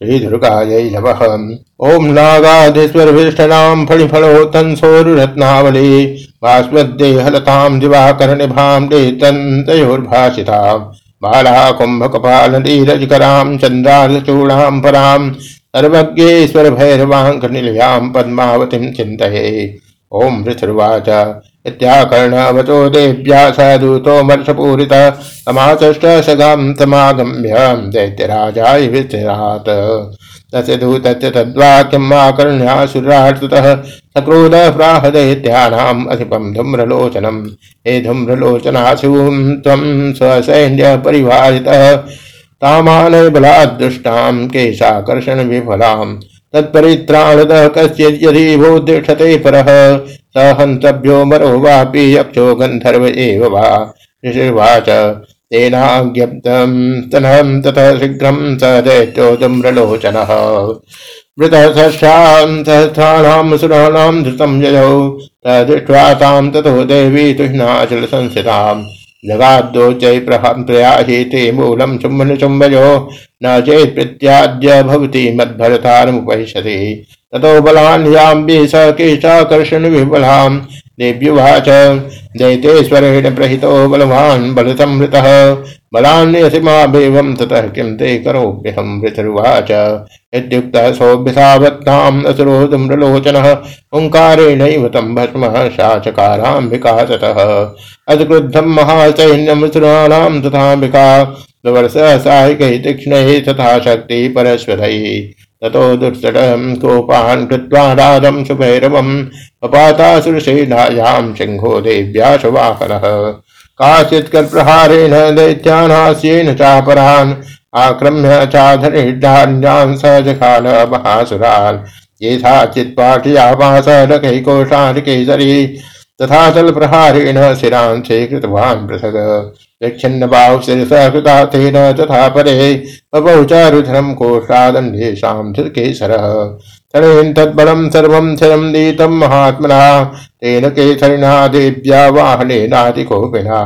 श्रीदुर्गायै नमः। ॐ नागाधीश्वरभीष्टनां फणिफलो तन्सोरुरत्नावली बास्मद्देहलतां दिवाकरनिभां देतन्तयोर्भाषिताम् बाला कुम्भकपालनीरजकरां चन्द्रार्धचूडां परां सर्वज्ञेश्वर भैरवाङ्कनिलयां पद्मावतीं चिन्तये। ॐ ऋथुर्वाच इत्याकर्णवचो देव्या स दूतोमर्षपूरितः समाचष्ट सगां तमागम्य दैत्यराजाय विचरात् तस्य दूतस्य तद्वाक्यम् आकर्ण्यासुरार्ततः सक्रोधः प्राह दैत्यानाम् अधिपं धूम्रलोचनम्। हे धूम्रलोचनाशूं त्वं स्वसैन्यपरिवारितः तामानय बलाद्दुष्टां केशाकर्षणविफलाम्। तत्परित्राणतः कश्चित् यदि भूतिष्ठते परः, स मरो वापि यक्षो गन्धर्व एव वा। ऋषिर्वाच, तेनाज्ञप्तं स्तनहं ततः शीघ्रं स दैत्यो धूम्रलोचनः मृतः सहस्रां सहस्राणां सुराणां धृतं ययौ स दृष्ट्वा तां ततो देवी तुष्णाचलसंस्थिताम्। जगादोचै प्रयाहेते मूलम चुम्बन चुम्बजो न चेत् प्रत्याद्य भवति मद्भरतारमुपैषति ततो बलान्याम्बि स देव्युवाच दैतेश्वरेण प्रहितो बलवान् बलसंहृतः। बलान्यसिमाभेवं ततः किं ते करोम्यहं वृथरुवाच इत्युक्तः सोऽभ्यसावत्ताम् असुरो धूम्रलोचनः ओङ्कारेणैव तं भस्मः शाचकाराम्बिका ततः। अतिक्रुद्धं महासैन्यमसुराणां तथाम्बिका। वर्षसायिकैः तीक्ष्णैः तथा शक्ति परस्वरैः ततो दुर्सटं कोपान् कृत्वा राधं सुभैरवं पपातासुरसेनायां सिंहो देव्याशवाहनः काचित्कर्प्रहारेण दैत्यानास्येन चापरान्, आक्रम्य चाधनिर्धान्यान् स जखान महासुरान्। येथा चित्पाठयामास नखैकोशान् केसरी, तथा तलप्रहारेण शिरान् स्वीकृतवान् पृथक्। विच्छिन्न बाहुशिरसः कृता तेन तथा परे बभौ च रुधिरं कोषादन्येषां धृकेसरः तणेन तद्बलं सर्वं शिरं नीतं महात्मना। तेन केसरिणा देव्या वाहनेनादिकोपिना।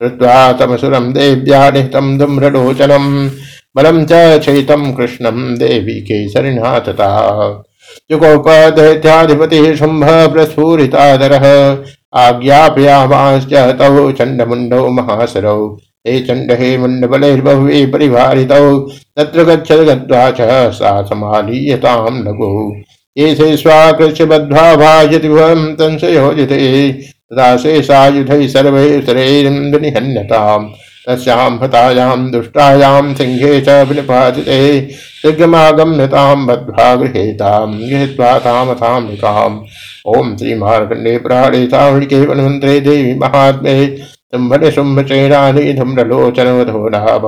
श्रुत्वा तमसुरं देव्या निहितं धूम्रलोचनं बलं च चैतं कृष्णं देवी केसरिणा तथा। युगोपदैत्याधिपतिः शुम्भः प्रस्फुरितादरः तौ चण्डमुण्डौ महासरौ। हे चण्ड हे मुण्डबलैर्बहुवे परिवारितौ, तत्र गच्छद गत्वा च सा समालीयतां लघुः एषे स्वाकृष्य बद्ध्वा भाजति भवं तंसयोजिते तदा शेषायुधैः सर्वैरैर्निहन्यताम् तस्यां हतायां दुष्टायां सिंहे च विनिपातिते। यज्ञमागम्यतां बद्ध्वा गृहेतां गृहीत्वा तामथाम्बिकाम् ॐ श्रीमार्कण्डे प्राणे तावणिके वनमन्त्रे देवी महात्मे। शुम्भन शुम्भचैरानि धूम्रलोचनवधो नाम